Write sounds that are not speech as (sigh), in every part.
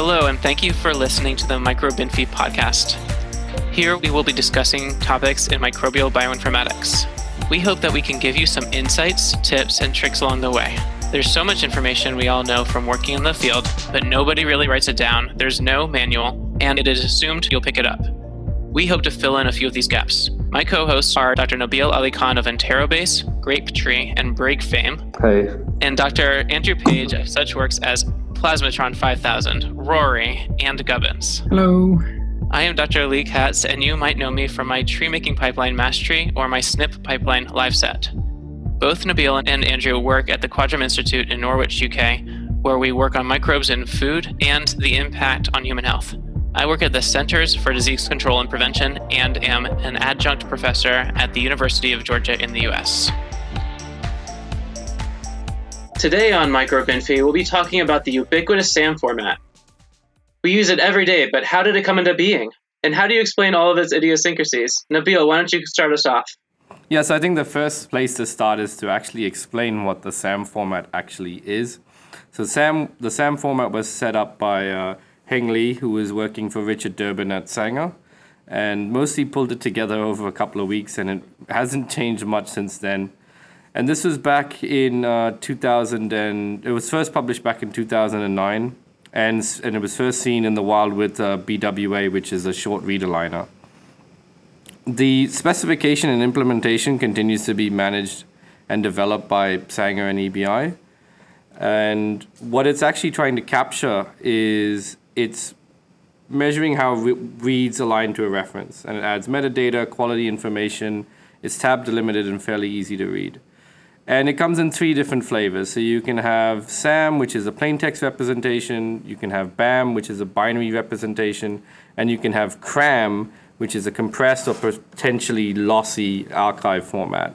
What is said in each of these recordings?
Hello, and thank you for listening to the MicroBinfy podcast. Here we will be discussing topics in microbial bioinformatics. We hope that we can give you some insights, tips, and tricks along the way. There's so much information we all know from working in the field, but nobody really writes it down. There's no manual, and it is assumed you'll pick it up. We hope to fill in a few of these gaps. My co hosts are Dr. Nabil Ali Khan of Enterobase, GrapeTree, and BRIG fame, Hey. and Dr. Andrew Page of such works as Plasmatron 5000, Roary, and Gubbins. Hello. I am Dr. Lee Katz, and you might know me from my tree making pipeline Mashtree or my SNP pipeline Lyve-SET. Both Nabil and Andrew work at the Quadram Institute in Norwich, UK, where we work on microbes in food and the impact on human health. I work at the Centers for Disease Control and Prevention and am an adjunct professor at the University of Georgia in the US. Today on MicroBinfy, we'll be talking about the ubiquitous SAM format. We use it every day, but how did it come into being? And how do you explain all of its idiosyncrasies? Nabil, why don't you start us off? Yes, I think the first place to start is to actually explain what the SAM format actually is. So SAM, the SAM format was set up by uh, Heng Li, who was working for Richard Durbin at Sanger, and mostly pulled it together over a couple of weeks, and it hasn't changed much since then. And this was back in uh, 2000, and it was first published back in 2009, and, and it was first seen in the wild with uh, BWA, which is a short read aligner. The specification and implementation continues to be managed and developed by Sanger and EBI. And what it's actually trying to capture is it's measuring how re- reads align to a reference. And it adds metadata, quality information. It's tab delimited and fairly easy to read. And it comes in three different flavors. So you can have SAM, which is a plain text representation. You can have BAM, which is a binary representation. And you can have CRAM, which is a compressed or potentially lossy archive format.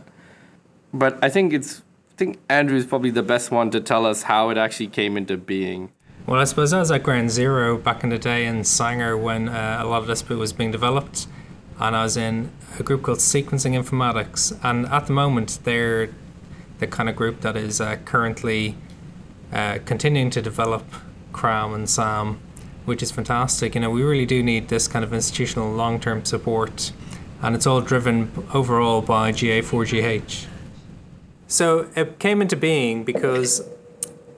But I think it's I think Andrew is probably the best one to tell us how it actually came into being. Well, I suppose I was at Ground Zero back in the day in Sanger when uh, a lot of this bit was being developed, and I was in a group called Sequencing Informatics, and at the moment they're the kind of group that is uh, currently uh, continuing to develop CRAM and SAM, which is fantastic. You know, we really do need this kind of institutional long-term support, and it's all driven overall by GA4GH. So it came into being because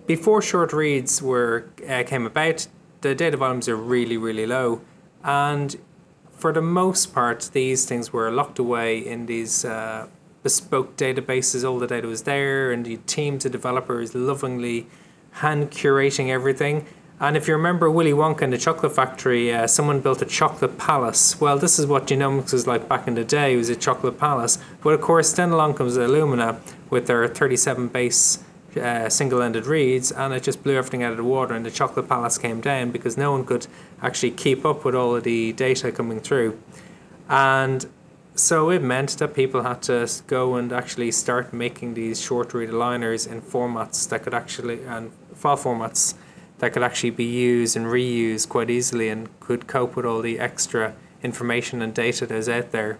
before short reads were uh, came about, the data volumes are really really low, and for the most part, these things were locked away in these uh, bespoke databases. All the data was there, and the teams of developers lovingly hand curating everything. And if you remember Willy Wonka in the Chocolate Factory, uh, someone built a chocolate palace. Well, this is what genomics was like back in the day. It was a chocolate palace. But of course, then along comes Illumina with their 37 base uh, single-ended reads, and it just blew everything out of the water. And the chocolate palace came down because no one could actually keep up with all of the data coming through. And so it meant that people had to go and actually start making these short read aligners in formats that could actually and file formats that could actually be used and reused quite easily and could cope with all the extra information and data that's out there.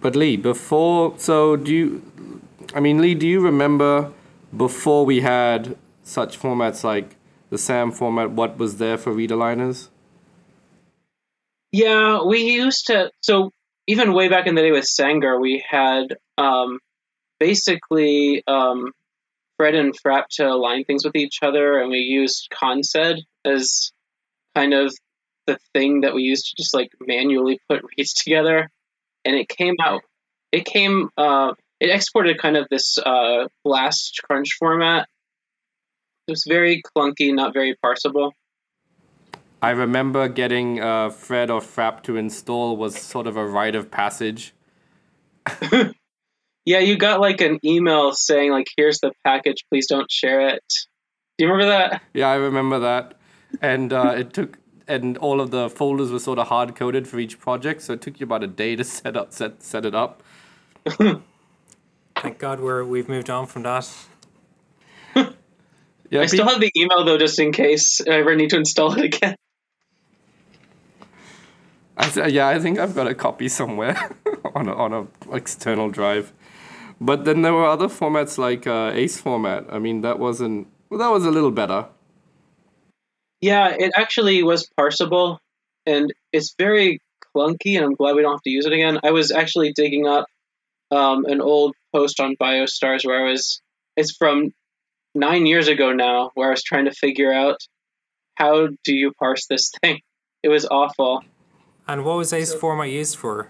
But Lee, before so do you I mean Lee, do you remember before we had such formats like the SAM format, what was there for read aligners? Yeah, we used to. So even way back in the day with Sanger, we had um, basically um, Phred and Phrap to align things with each other, and we used Consed as kind of the thing that we used to just like manually put (laughs) reads together, and it came out. It came. Uh, it exported kind of this uh, blast crunch format. It was very clunky, not very parsable. I remember getting uh, Phred or Phrap to install was sort of a rite of passage. (laughs) Yeah, you got like an email saying like, "Here's the package. Please don't share it." Do you remember that? Yeah, I remember that. And uh, it took, and all of the folders were sort of hard coded for each project, so it took you about a day to (laughs) set up set set it up. (laughs) Thank God we're we've moved on from that. Yeah, I still peop- have the email though, just in case I ever need to install it again. I th- yeah, I think I've got a copy somewhere (laughs) on a, on a external drive. But then there were other formats like uh, Ace format. I mean, that wasn't well, that was a little better. Yeah, it actually was parsable, and it's very clunky, and I'm glad we don't have to use it again. I was actually digging up um, an old post on BioStars where I was. It's from nine years ago now, where I was trying to figure out how do you parse this thing. (laughs) It was awful. And what was ACE So- format used for?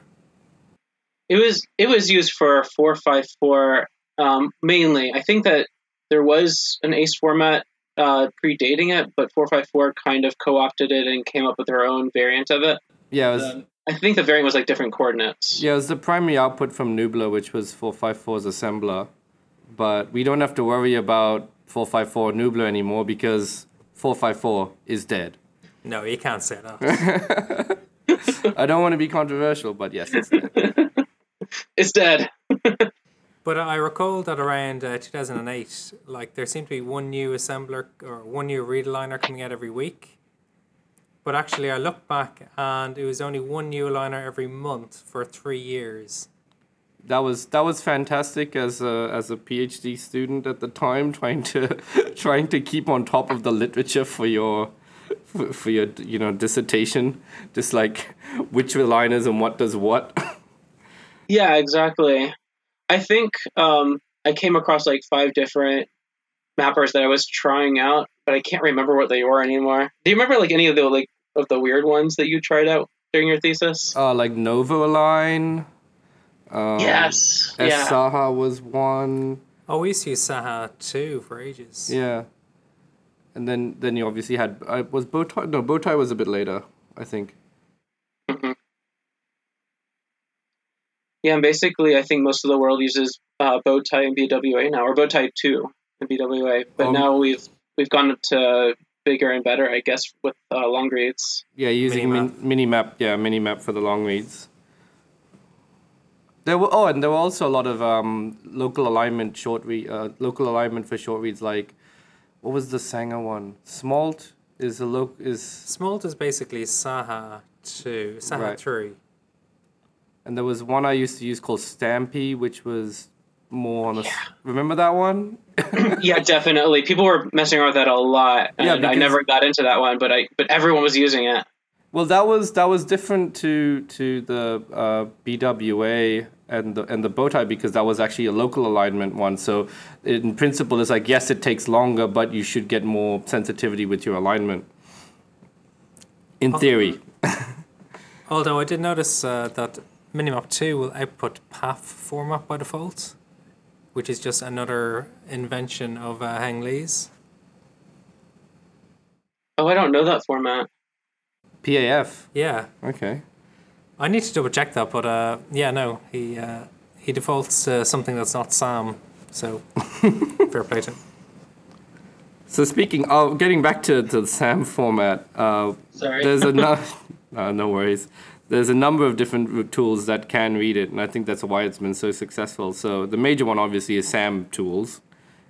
It was it was used for four five four um, mainly. I think that there was an ACE format uh, predating it, but four five four kind of co opted it and came up with their own variant of it. Yeah, it was, Um, I think the variant was like different coordinates. yeah, it was the primary output from Newbler, which was 454's assembler. But we don't have to worry about 454 Newbler anymore because 454 is dead. No, you can't say that. (laughs) (laughs) I don't want to be controversial, but yes, it's dead. (laughs) It's dead. (laughs) but I recall that around uh, 2008, like there seemed to be one new assembler or one new reader coming out every week. But actually, I looked back and it was only one new aligner every month for three years. that was that was fantastic as a as a PhD student at the time, trying to trying to keep on top of the literature for your for, for your you know dissertation, just like which aligners and what does what. (laughs) Yeah, exactly. I think um, I came across like five different mappers that I was trying out, but I can't remember what they were anymore. Do you remember like any of the like of the weird ones that you tried out during your thesis? uh, like Novoalign. Um, yes. Yeah. SSAHA was one. Oh, we used to SSAHA too for ages. Yeah. And then then you obviously had uh, was Bowtie no Bowtie was a bit later, I think. Yeah, and basically, I think most of the world uses uh, Bowtie and BWA now, or Bowtie two and BWA. But Um, now we've we've gone to bigger and better, I guess, with uh, long reads. Yeah, using Minimap. min, minimap. Yeah, minimap for the long reads. There were oh, and there were also a lot of um, local alignment short read, uh, local alignment for short reads. Like, what was the Sanger one? Smalt is a loc is, Smalt is basically SSAHA 2, SSAHA Right. 3. and there was one I used to use called Stampy, which was more on a. s- Remember that one? (laughs) yeah, definitely. People were messing around with that a lot, and Yeah, I never got into that one. But I but everyone was using it. Well, that was that was different to to the uh, BWA and the and the Bowtie because that was actually a local alignment one. So in principle, it's like yes, it takes longer, but you should get more sensitivity with your alignment. In theory, (laughs) Although I did notice uh, that Minimap 2 will output PAF format by default, which is just another invention of uh, Heng Li's. Oh, I don't know that format. PAF. Yeah, Okay. I need to double check that, but uh, yeah, no, he uh, he defaults to something that's not SAM, so (laughs) fair play to him. So speaking of getting back to, to the SAM format, uh, Sorry. there's a no, (laughs) (laughs) no, no worries. There's a number of different tools that can read it, and I think that's why it's been so successful. So the major one, obviously, is SAM tools,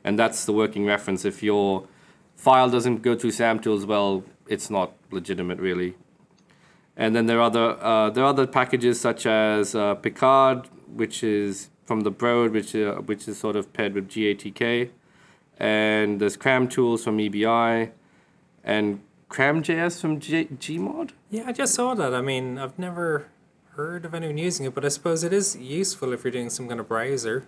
and that's the working reference. If your file doesn't go through SAM tools, well, it's not legitimate, really. And then there are other uh, there are other packages such as uh, Picard, which is from the Broad, which uh, which is sort of paired with GATK, and there's Cram tools from EBI, and CramJS from G- Gmod. Yeah, I just saw that. I mean, I've never heard of anyone using it, but I suppose it is useful if you're doing some kind of browser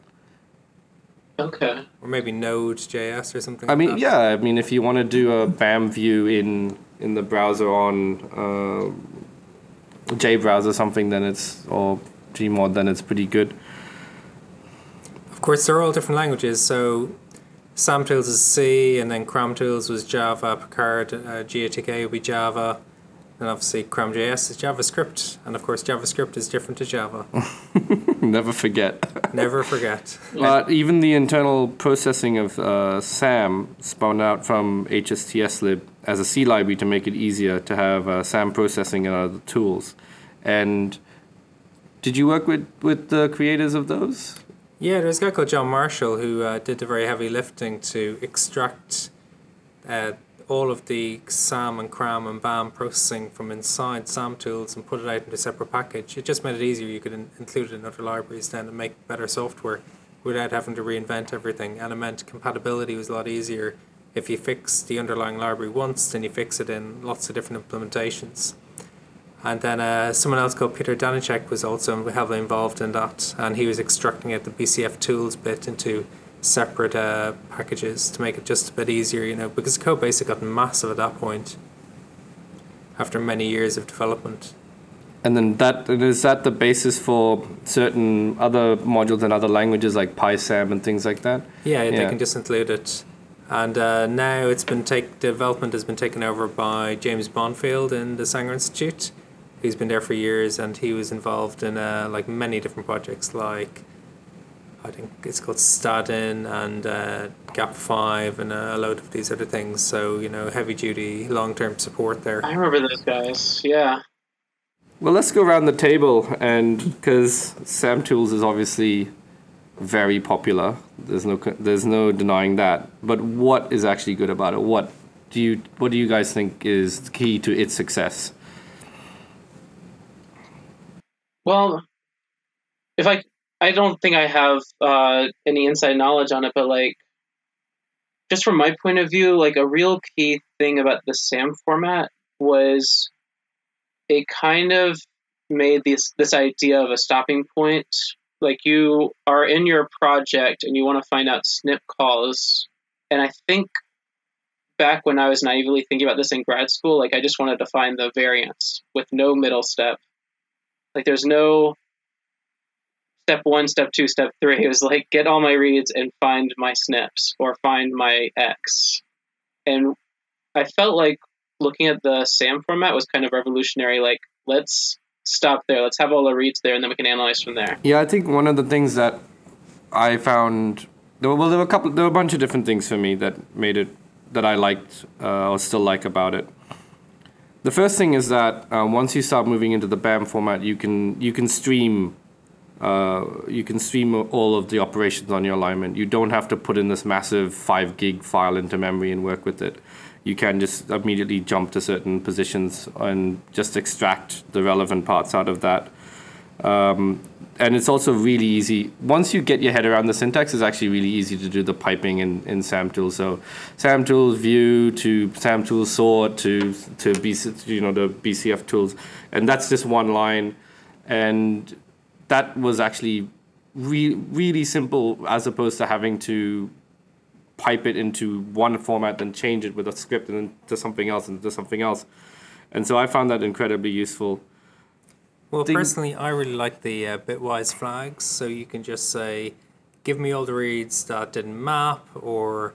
Okay. or maybe Node.js or something. I like mean, that. yeah, I mean, if you want to do a BAM view in in the browser on uh, JBrowser or something, then it's or Gmod, then it's pretty good. Of course, they're all different languages. So, SamTools is C, and then CramTools was Java, Picard, uh, GATK would be Java, and obviously CramJS is JavaScript, and of course JavaScript is different to Java. (laughs) Never forget. (laughs) Never forget. But even the internal processing of uh, SAM spun out from HTSlib as a C library to make it easier to have uh, SAM processing and other tools. And did you work with, with the creators of those? Yeah, there's a guy called John Marshall who uh, did the very heavy lifting to extract uh, all of the SAM and CRAM and BAM processing from inside SAM tools and put it out into a separate package. It just made it easier. You could in- include it in other libraries then and make better software without having to reinvent everything. And it meant compatibility was a lot easier if you fix the underlying library once, then you fix it in lots of different implementations. And then uh, someone else called Peter Danecek was also heavily involved in that, and he was extracting out the BCF tools bit into separate uh, packages to make it just a bit easier, you know, because code base had gotten massive at that point after many years of development. And then that is that the basis for certain other modules in other languages like PySam and things like that. Yeah, they can just include it. And uh, now it's been take development has been taken over by James Bonfield in the Sanger Institute. He's been there for years, and he was involved in uh, like many different projects, like I think it's called Staden and uh, Gap Five, and a load of these other things. So you know, heavy duty, long term support there. I remember those guys. Yeah. Well, let's go around the table, and because Sam Tools is obviously very popular, there's no there's no denying that. But what is actually good about it? What do you what do you guys think is the key to its success? Well, if I, I don't think I have uh, any inside knowledge on it, but like, just from my point of view, like a real key thing about the SAM format was it kind of made this this idea of a stopping point. Like you are in your project and you want to find out SNP calls, and I think back when I was naively thinking about this in grad school, like I just wanted to find the variance with no middle step. Like there's no step one, step two, step three. It was like get all my reads and find my snips or find my X. And I felt like looking at the SAM format was kind of revolutionary. Like let's stop there. Let's have all the reads there and then we can analyze from there. Yeah, I think one of the things that I found there were, well, there were a couple, there were a bunch of different things for me that made it that I liked uh, or still like about it. The first thing is that uh, once you start moving into the BAM format, you can you can stream uh, you can stream all of the operations on your alignment. You don't have to put in this massive five gig file into memory and work with it. You can just immediately jump to certain positions and just extract the relevant parts out of that. Um, and it's also really easy. Once you get your head around the syntax, it's actually really easy to do the piping in, in SamTools. So SamTools view to SamTools sort to to BC, you know the BCF tools, and that's just one line, and that was actually re- really simple as opposed to having to pipe it into one format and change it with a script and then to something else and to something else. And so I found that incredibly useful. Well, personally, I really like the uh, bitwise flags. So you can just say, give me all the reads that didn't map, or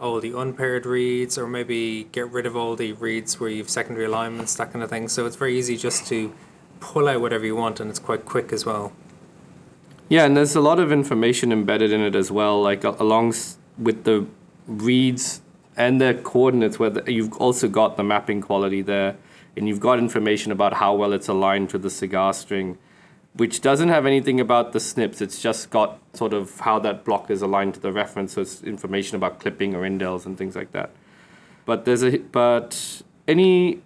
all the unpaired reads, or maybe get rid of all the reads where you've secondary alignments, that kind of thing. So it's very easy just to pull out whatever you want, and it's quite quick as well. Yeah, and there's a lot of information embedded in it as well, like along with the reads and the coordinates, where the, you've also got the mapping quality there, and you've got information about how well it's aligned to the cigar string, which doesn't have anything about the snips. It's just got sort of how that block is aligned to the reference, so it's information about clipping or indels and things like that. But there's a but any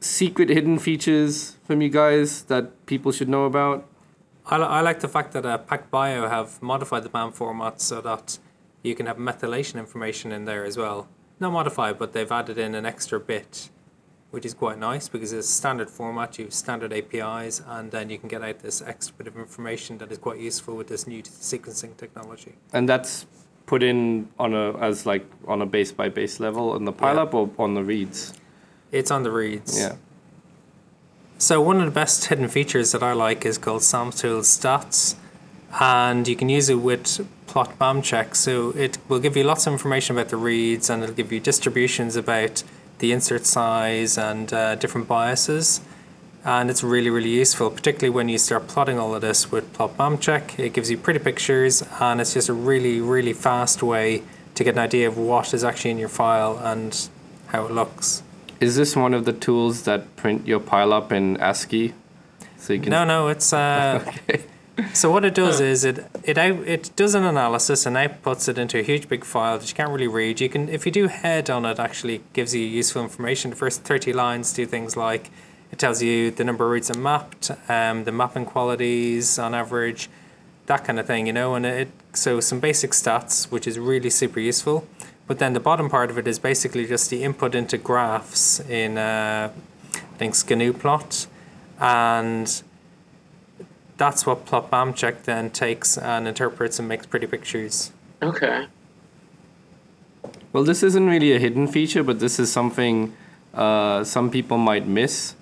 secret hidden features from you guys that people should know about? I, li- I like the fact that uh, PacBio have modified the BAM format so that you can have methylation information in there as well. Not modified, but they've added in an extra bit, which is quite nice because it's standard format, you have standard APIs, and then you can get out this extra bit of information that is quite useful with this new sequencing technology. And that's put in on a as like on a base by base level on the pile up or on the reads. It's on the reads. Yeah. So one of the best (laughs) hidden features that I like is called SamTools Stats, and you can use it with plot BAM check. So it will give you lots of information about the reads, and it'll give you distributions about the insert size and uh, different biases. And it's really, really useful, particularly when you start plotting all of this with plot BAM check. It gives you pretty pictures, and it's just a really, really fast way to get an idea of what is actually in your file and how it looks. Is this one of the tools that print your pile up in ASCII? So you can No, no, it's uh, (laughs) Okay. So what it does is it it out, it does an analysis and outputs it into a huge big file that you can't really read. You can if you do head on it, actually gives you useful information. The first thirty lines do things like it tells you the number of reads are mapped, um, the mapping qualities on average, that kind of thing, you know. And it so some basic stats, which is really super useful. But then the bottom part of it is basically just the input into graphs in, uh, I think, Plot, and that's what Plot Check then takes and interprets and makes pretty pictures. Okay. Well, this isn't really a hidden feature, but this is something uh, some people might miss.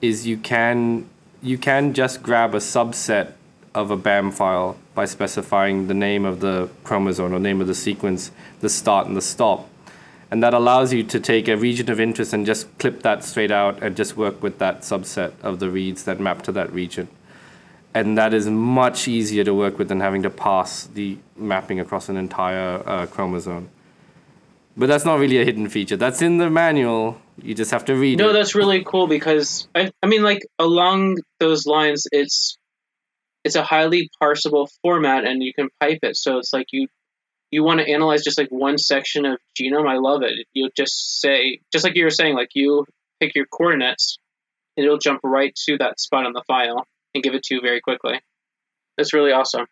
Is you can you can just grab a subset of a BAM file by specifying the name of the chromosome or name of the sequence, the start and the stop. And that allows you to take a region of interest and just clip that straight out and just work with that subset of the reads that map to that region. And that is much easier to work with than having to pass the mapping across an entire uh, chromosome. But that's not really a hidden feature. That's in the manual. You just have to read no, it. No, that's really cool because I, I mean, like along those lines, it's it's a highly parsable format, and you can pipe it. So it's like you you want to analyze just like one section of genome. I love it. You'll just say, just like you were saying, like you pick your coordinates, and it'll jump right to that spot on the file and give it to you very quickly. That's really awesome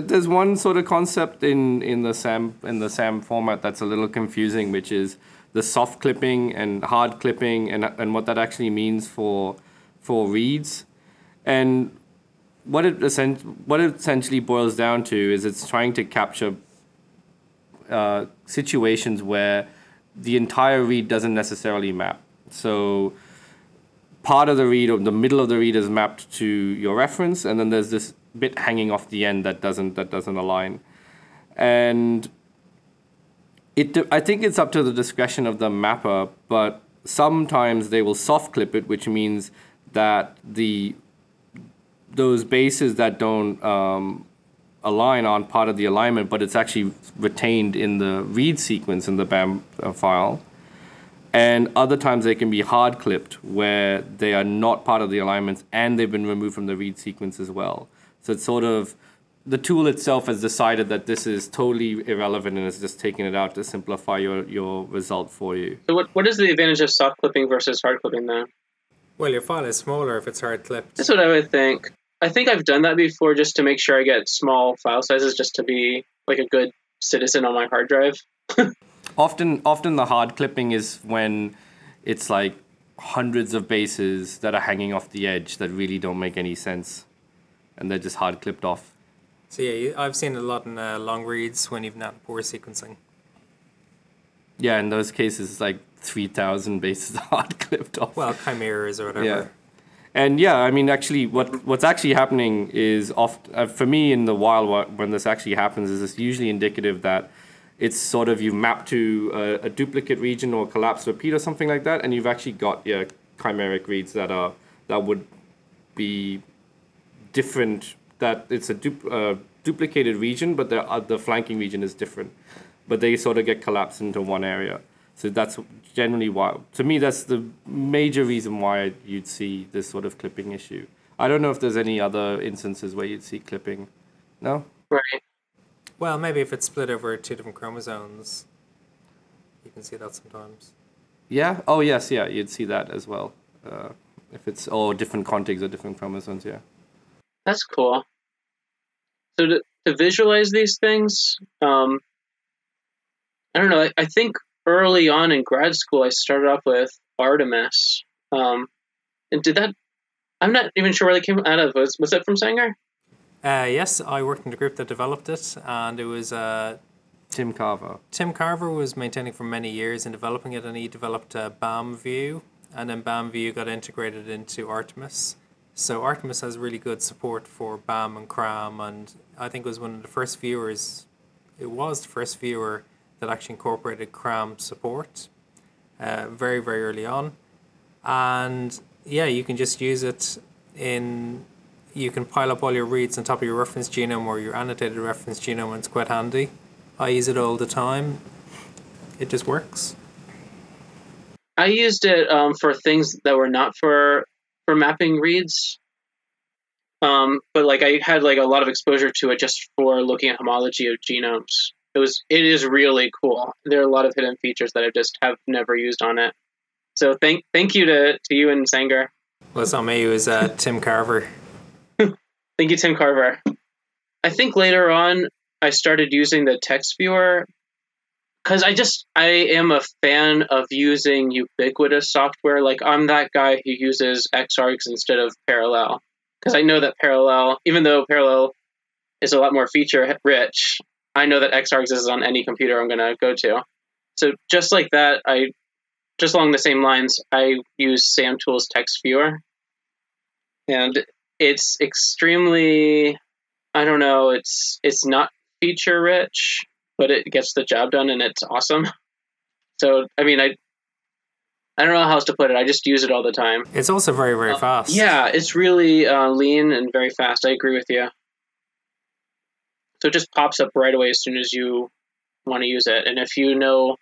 there's one sort of concept in, in the SAM in the SAM format that's a little confusing, which is the soft clipping and hard clipping and and what that actually means for for reads. And what it what it essentially boils down to is it's trying to capture uh, situations where the entire read doesn't necessarily map. So part of the read or the middle of the read is mapped to your reference, and then there's this bit hanging off the end that doesn't that doesn't align, and it I think it's up to the discretion of the mapper, but sometimes they will soft clip it, which means that the those bases that don't um, align aren't part of the alignment, but it's actually retained in the read sequence in the BAM uh, file. And other times they can be hard clipped where they are not part of the alignments and they've been removed from the read sequence as well. So it's sort of the tool itself has decided that this is totally irrelevant and is just taking it out to simplify your, your result for you. So what, what is the advantage of soft clipping versus hard clipping then? Well, your file is smaller if it's hard clipped. That's what I would think. I think I've done that before just to make sure I get small file sizes just to be like a good citizen on my hard drive. (laughs) often often the hard clipping is when it's like hundreds of bases that are hanging off the edge that really don't make any sense and they're just hard clipped off. So yeah, I've seen a lot in uh, long reads when you've not poor sequencing. Yeah, in those cases, it's like three thousand bases (laughs) hard clipped off. Well, chimeras or whatever. Yeah. And yeah, I mean, actually, what what's actually happening is oft uh, for me in the wild when this actually happens is it's usually indicative that it's sort of you've mapped to a, a, duplicate region or a collapsed repeat or something like that, and you've actually got yeah chimeric reads that are that would be different. That it's a du- uh, duplicated region, but the uh, the flanking region is different. But they sort of get collapsed into one area. So that's generally why. To me, that's the major reason why you'd see this sort of clipping issue. I don't know if there's any other instances where you'd see clipping. No. Right. Well, maybe if it's split over two different chromosomes, you can see that sometimes. Yeah. Oh, yes. Yeah, you'd see that as well. Uh, if it's all different contigs or different chromosomes. Yeah. That's cool. So to, to visualize these things, um, I don't know. I, I, think early on in grad school, I started off with Artemis. Um, and did that? I'm not even sure where they came out of. Was was that from Sanger? Uh, yes, I worked in the group that developed it, and it was uh, Tim Carver. Tim Carver was maintaining for many years and developing it, and he developed a BAM view, and then BAM view got integrated into Artemis. So Artemis has really good support for BAM and CRAM, and I think it was one of the first viewers. It was the first viewer that actually incorporated CRAM support, uh, very very early on, and yeah, you can just use it in. You can pile up all your reads on top of your reference genome or your annotated reference genome, and it's quite handy. I use it all the time. It just works. I used it um, for things that were not for for mapping reads. Um, but like I had like a lot of exposure to it just for looking at homology of genomes. It was it is really cool. There are a lot of hidden features that I just have never used on it. So thank thank you to, to you and Sanger. Well, it's not me. Was uh, Tim Carver. (laughs) thank you, Tim Carver. I think later on I started using the text viewer because I just I am a fan of using ubiquitous software. Like I'm that guy who uses Xargs instead of Parallel because I know that Parallel, even though Parallel is a lot more feature rich, I know that Xargs exists on any computer I'm going to go to. So just like that, I just along the same lines, I use SamTools Text Viewer, and it's extremely, I don't know, it's it's not feature rich, but it gets the job done and it's awesome. (laughs) So I mean, I I don't know how else to put it. I just use it all the time. It's also very very Uh, fast. Yeah, it's really uh, lean and very fast. I agree with you. So it just pops up right away as soon as you want to use it. And if you know,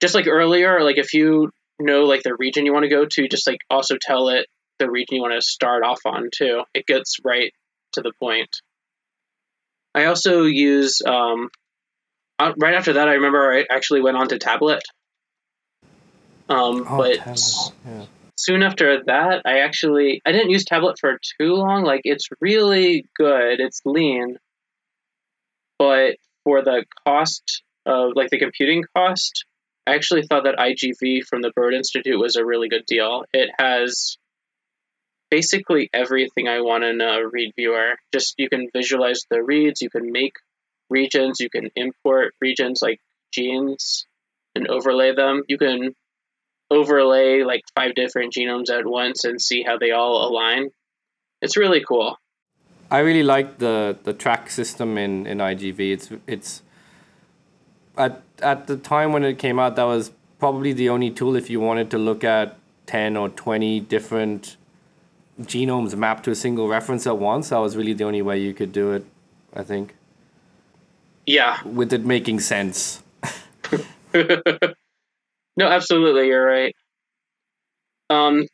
just like earlier, like if you know like the region you want to go to, just like also tell it the region you want to start off on too. It gets right to the point. I also use um, uh, right after that. I remember I actually went on to tablet. Um, Oh, but tablet, yeah. soon after that, I actually I didn't use tablet for too long. Like it's really good. It's lean, but for the cost of like the computing cost, I actually thought that IGV from the Broad Institute was a really good deal. It has basically everything I want in a read viewer. Just you can visualize the reads, you can make regions, you can import regions like genes and overlay them. You can overlay like five different genomes at once and see how they all align. It's really cool. I really like the the track system in in IGV. It's it's at at the time when it came out, that was probably the only tool if you wanted to look at ten or twenty different genomes mapped to a single reference at once. That was really the only way you could do it. I think Yeah. with it making sense. (laughs) no, absolutely, you're right. Um,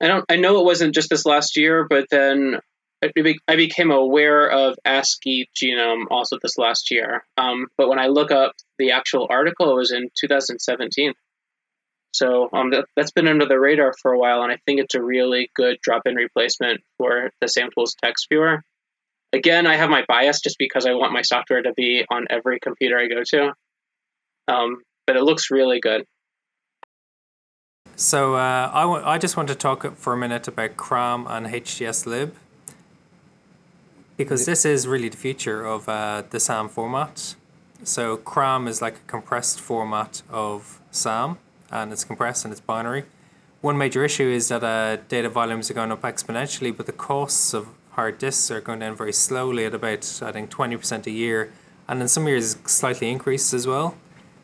I don't. I know it wasn't just this last year, but then I became aware of ASCIIGenome also this last year. Um, but when I look up the actual article, it was in 2017. So um, that, that's been under the radar for a while, and I think it's a really good drop-in replacement for the SamTools text viewer. Again, I have my bias just because I want my software to be on every computer I go to. Um, but it looks really good. So uh, I just want to talk for a minute about CRAM and HTSLib because this is really the future of uh, the SAM format. So CRAM is like a compressed format of SAM, and it's compressed and it's binary. One major issue is that uh, data volumes are going up exponentially, but the costs of hard disks are going down very slowly at about I think twenty percent a year, and in some years slightly increased as well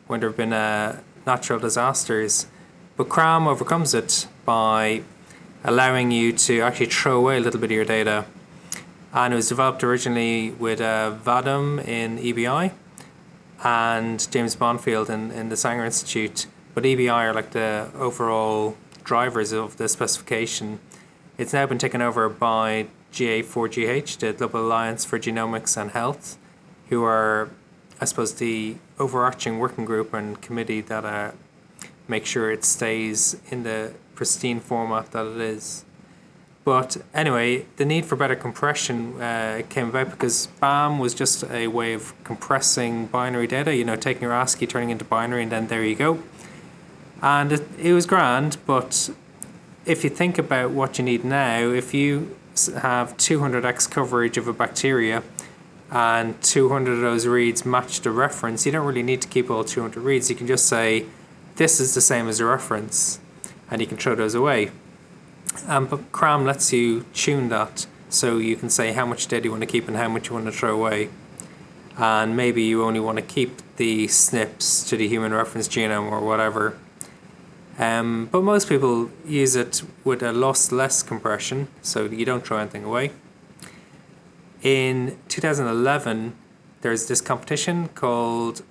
when there have been uh, natural disasters. But CRAM overcomes it by allowing you to actually throw away a little bit of your data. And it was developed originally with uh, Vadim in EBI and James Bonfield in, in the Sanger Institute. But EBI are like the overall drivers of the specification. It's now been taken over by GA4GH, the Global Alliance for Genomics and Health, who are, I suppose, the overarching working group and committee that uh, make sure it stays in the pristine format that it is. But anyway, the need for better compression uh, came about because BAM was just a way of compressing binary data, you know, taking your ASCII, turning into binary, and then there you go. And it, it was grand, but if you think about what you need now, if you have 200x coverage of a bacteria and 200 of those reads match the reference, you don't really need to keep all 200 reads. You can just say, this is the same as the reference, and you can throw those away. Um, but CRAM lets you tune that so you can say how much data you want to keep and how much you want to throw away. And maybe you only want to keep the SNPs to the human reference genome or whatever. Um, but most people use it with a loss-less compression, so you don't throw anything away. In 2011, there's this competition called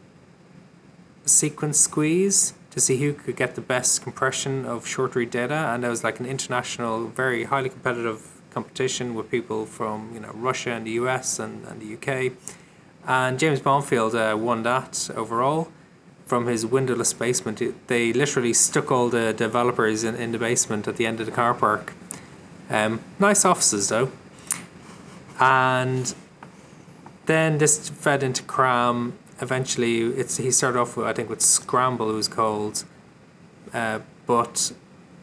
Sequence Squeeze to see who could get the best compression of short read data, and there was like an international, very highly competitive competition with people from you know Russia and the US and, and the UK, and James Bonfield uh, won that overall from his windowless basement. It- They literally stuck all the developers in, in the basement at the end of the car park. Um, nice offices though, and then this fed into CRAM, eventually it's he started off with I think with Scramble it was called, uh, but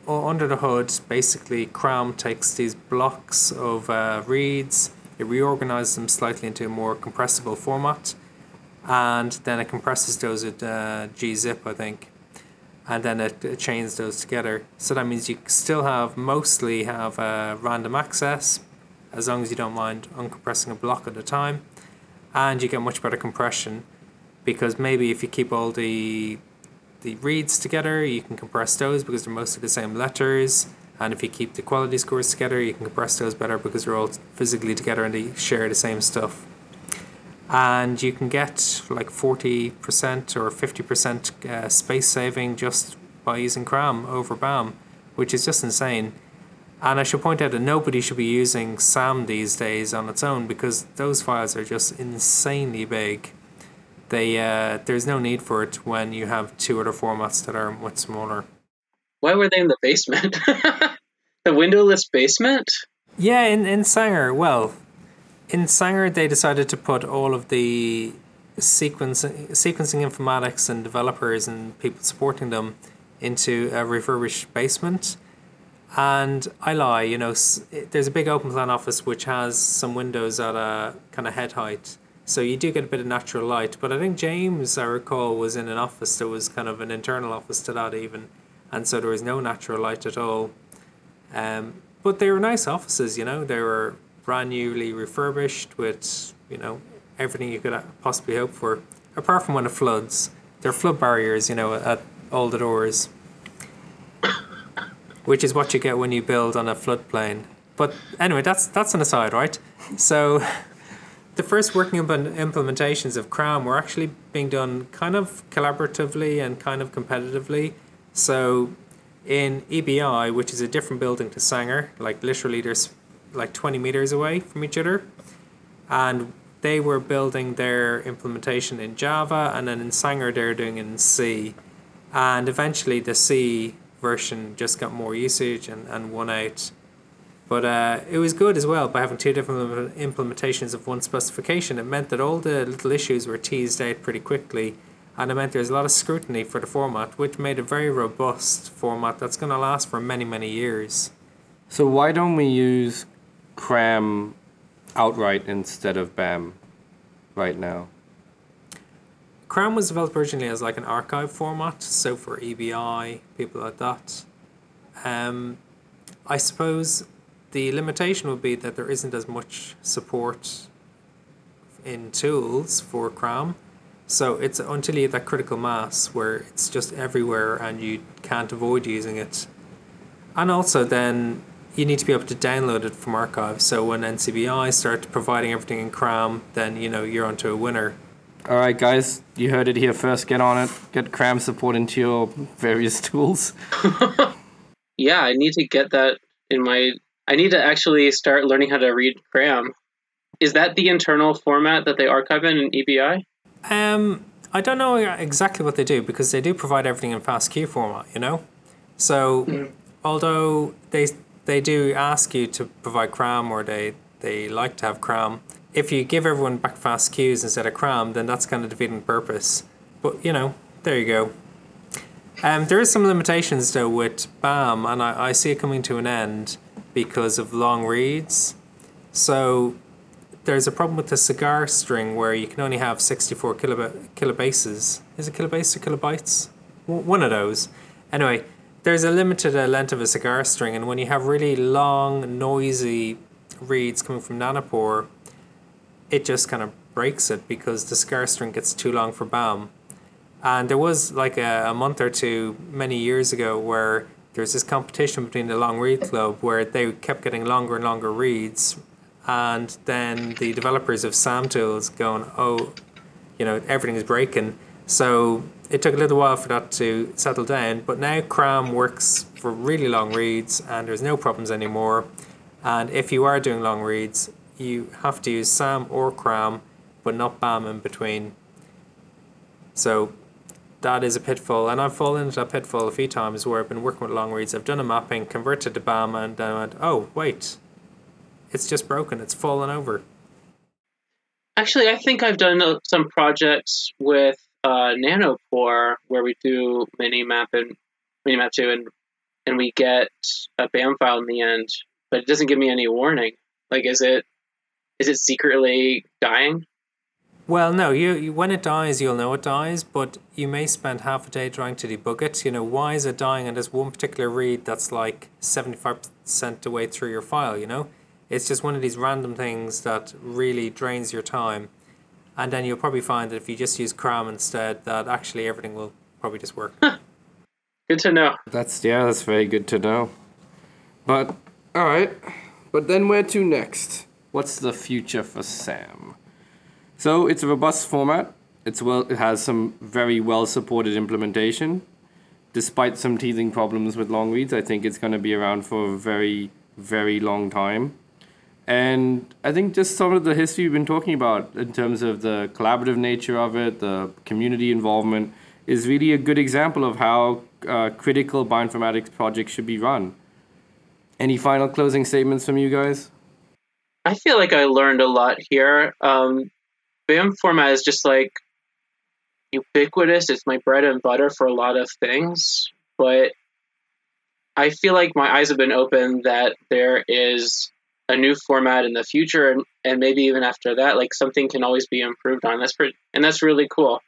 under the hood basically Cram takes these blocks of uh, reads, it reorganizes them slightly into a more compressible format, and then it compresses those with uh, gzip I think, and then it, it chains those together. So that means you still have mostly have uh, random access, as long as you don't mind uncompressing a block at a time, and you get much better compression, because maybe if you keep all the the reads together, you can compress those because they're mostly the same letters. And if you keep the quality scores together, you can compress those better because they're all physically together and they share the same stuff. And you can get like 40% or 50% uh, space saving just by using CRAM over BAM, which is just insane. And I should point out that nobody should be using SAM these days on its own because those files are just insanely big they uh, there's no need for it when you have two other formats that are much smaller. Why were they in the basement? (laughs) the windowless basement? Yeah, in in Sanger, well, in Sanger they decided to put all of the sequencing sequencing informatics and developers and people supporting them into a refurbished basement. And I lie, you know, there's a big open plan office which has some windows at a kind of head height. So you do get a bit of natural light. But I think James, I recall, was in an office that was kind of an internal office to that even. And so there was no natural light at all. Um, but they were nice offices, you know. They were brand newly refurbished with, you know, everything you could possibly hope for. Apart from when it floods. There are flood barriers, you know, at all the doors. Which is what you get when you build on a floodplain. But anyway, that's that's an aside, right? So (laughs) the first working implementations of CRAM were actually being done kind of collaboratively and kind of competitively. So in EBI, which is a different building to Sanger, like literally there's like 20 meters away from each other, and they were building their implementation in Java, and then in Sanger they're doing it in C, and eventually the C version just got more usage and, and won out. But uh, it was good as well by having two different implementations of one specification. It meant that all the little issues were teased out pretty quickly, and it meant there's a lot of scrutiny for the format, which made a very robust format that's going to last for many, many years. So why don't we use Cram outright instead of BAM right now? Cram was developed originally as like an archive format, so for EBI, people like that. Um, I suppose the limitation would be that there isn't as much support in tools for Cram. So it's until you hit that critical mass where it's just everywhere and you can't avoid using it. And also then you need to be able to download it from archive. So when NCBI start providing everything in Cram, then you know you're onto a winner. All right, guys, you heard it here first. Get on it. Get Cram support into your various (laughs) tools. (laughs) Yeah, I need to get that in my. I need to actually start learning how to read Cram. Is that the internal format that they archive in in EBI? Um, I don't know exactly what they do because they do provide everything in FASTQ format, you know. So, although they they do ask you to provide CRAM or they they like to have CRAM, if you give everyone back FASTQs instead of CRAM, then that's kind of defeating purpose. But you know, there you go. Um, there is some limitations though with BAM, and I, I see it coming to an end because of long reads. So there's a problem with the cigar string where you can only have 64 kilobit, kilobases. Is it kilobase or kilobytes? W- one of those. Anyway, there's a limited uh, length of a cigar string, and when you have really long, noisy reads coming from Nanopore, it just kind of breaks it because the cigar string gets too long for BAM. And there was like a, a month or two many years ago where there was this competition between the Long Read Club where they kept getting longer and longer reads. And then the developers of SAM tools going, oh, you know, everything is breaking. So it took a little while for that to settle down. But now CRAM works for really long reads and there's no problems anymore. And if you are doing long reads, you have to use SAM or CRAM, but not BAM in between. So that is a pitfall, and I've fallen into that pitfall a few times where I've been working with long reads. I've done a mapping, converted to BAM, and then I went, oh, wait, it's just broken, it's fallen over. Actually, I think I've done uh, some projects with uh, Nanopore where we do Minimap and Minimap two, and and we get a BAM file in the end, but it doesn't give me any warning. Like, is it is it secretly dying? Well, no. You, you when it dies, you'll know it dies, but you may spend half a day trying to debug it. You know, why is it dying? And there's one particular read that's like seventy five percent the way through your file. You know, it's just one of these random things that really drains your time. And then you'll probably find that if you just use cram instead, that actually everything will probably just work. Good to know. That's yeah, that's very good to know. But all right, but then where to next? What's the future for Sam? So it's a robust format. It's well, it has some very well supported implementation. Despite some teething problems with long reads, I think it's going to be around for a very, very long time. And I think just some of the history we've been talking about in terms of the collaborative nature of it, the community involvement, is really a good example of how uh, critical bioinformatics projects should be run. Any final closing statements from you guys? I feel like I learned a lot here. Um, BAM format is just like ubiquitous. It's my bread and butter for a lot of things, but I feel like my eyes have been opened that there is a new format in the future and, and maybe even after that like something can always be improved on that's pretty and that's really cool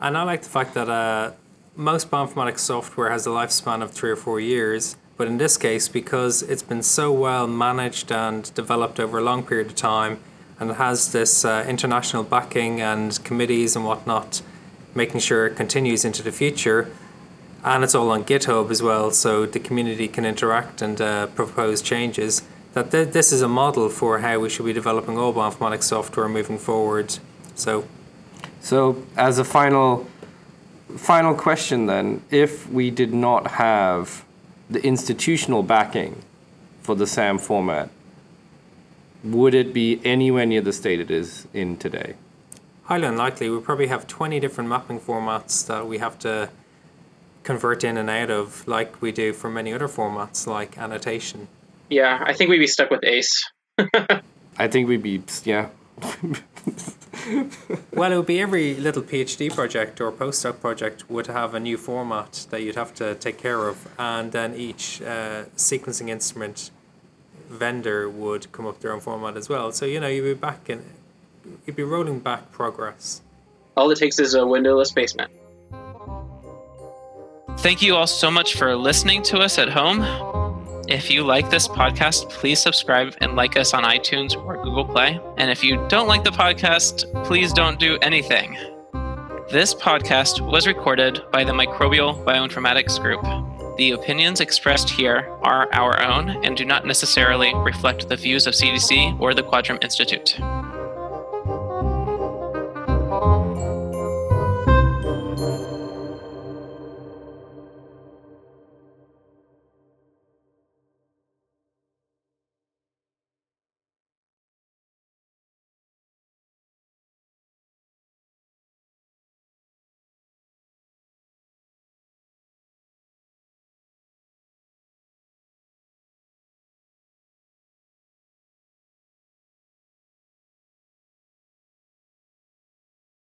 and i like the fact that uh, most bioinformatics software has a lifespan of three or four years but in this case because it's been so well managed and developed over a long period of time and it has this uh, international backing and committees and whatnot making sure it continues into the future and it's all on github as well so the community can interact and uh, propose changes that th- this is a model for how we should be developing all bioinformatics software moving forward. So, so as a final final question, then, if we did not have the institutional backing for the SAM format, would it be anywhere near the state it is in today? Highly unlikely. We probably have 20 different mapping formats that we have to convert in and out of, like we do for many other formats, like annotation. Yeah, I think we'd be stuck with Ace. (laughs) I think we'd be yeah. (laughs) well, it would be every little PhD project or postdoc project would have a new format that you'd have to take care of, and then each uh, sequencing instrument vendor would come up their own format as well. So you know you'd be back in, you'd be rolling back progress. All it takes is a windowless basement. Thank you all so much for listening to us at home. If you like this podcast, please subscribe and like us on iTunes or Google Play. And if you don't like the podcast, please don't do anything. This podcast was recorded by the Microbial Bioinformatics Group. The opinions expressed here are our own and do not necessarily reflect the views of CDC or the Quadram Institute.